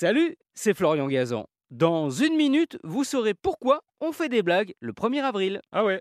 Salut, c'est Florian Gazan. Dans une minute, vous saurez pourquoi on fait des blagues le 1er avril. Ah ouais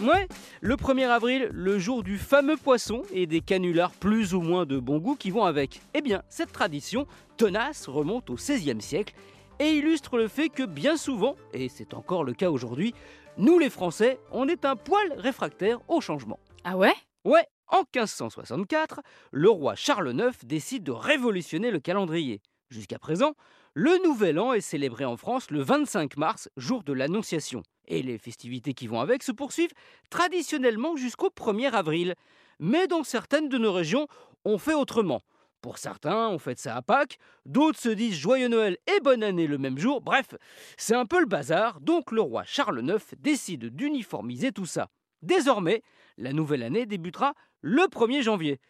Ouais, le 1er avril, le jour du fameux poisson et des canulars plus ou moins de bon goût qui vont avec. Eh bien, cette tradition tenace remonte au XVIe siècle et illustre le fait que bien souvent, et c'est encore le cas aujourd'hui, nous les Français, on est un poil réfractaire au changement. Ah ouais? Ouais, en 1564, le roi Charles IX décide de révolutionner le calendrier. Jusqu'à présent, le Nouvel An est célébré en France le 25 mars, jour de l'Annonciation. Et les festivités qui vont avec se poursuivent traditionnellement jusqu'au 1er avril. Mais dans certaines de nos régions, on fait autrement. Pour certains, on fête ça à Pâques, d'autres se disent Joyeux Noël et Bonne Année le même jour. Bref, c'est un peu le bazar, donc le roi Charles IX décide d'uniformiser tout ça. Désormais, la nouvelle année débutera le 1er janvier.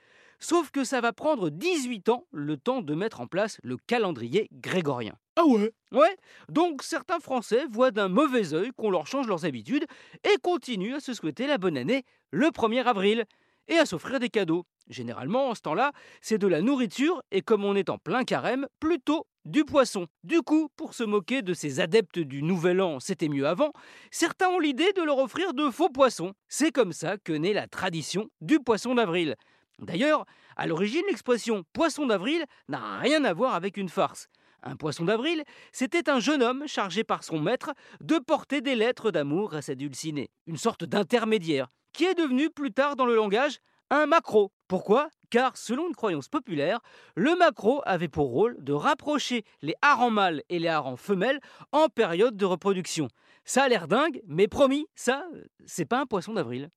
Sauf que ça va prendre 18 ans le temps de mettre en place le calendrier grégorien. Ah ouais? Ouais, donc certains Français voient d'un mauvais œil qu'on leur change leurs habitudes et continuent à se souhaiter la bonne année le 1er avril et à s'offrir des cadeaux. Généralement, en ce temps-là, c'est de la nourriture et comme on est en plein carême, plutôt du poisson. Du coup, pour se moquer de ces adeptes du Nouvel An, c'était mieux avant, certains ont l'idée de leur offrir de faux poissons. C'est comme ça que naît la tradition du poisson d'avril. D'ailleurs, à l'origine, l'expression poisson d'avril n'a rien à voir avec une farce. Un poisson d'avril, c'était un jeune homme chargé par son maître de porter des lettres d'amour à sa dulcinée, une sorte d'intermédiaire, qui est devenu plus tard dans le langage un macro. Pourquoi? Car selon une croyance populaire, le macro avait pour rôle de rapprocher les harengs mâles et les harengs femelles en période de reproduction. Ça a l'air dingue, mais promis, ça, c'est pas un poisson d'avril.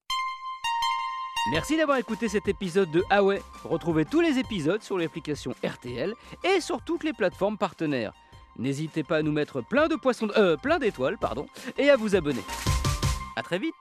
Merci d'avoir écouté cet épisode de Ah. Retrouvez tous les épisodes sur l'application RTL et sur toutes les plateformes partenaires. N'hésitez pas à nous mettre plein de poissons, euh, plein d'étoiles, pardon, et à vous abonner. À très vite.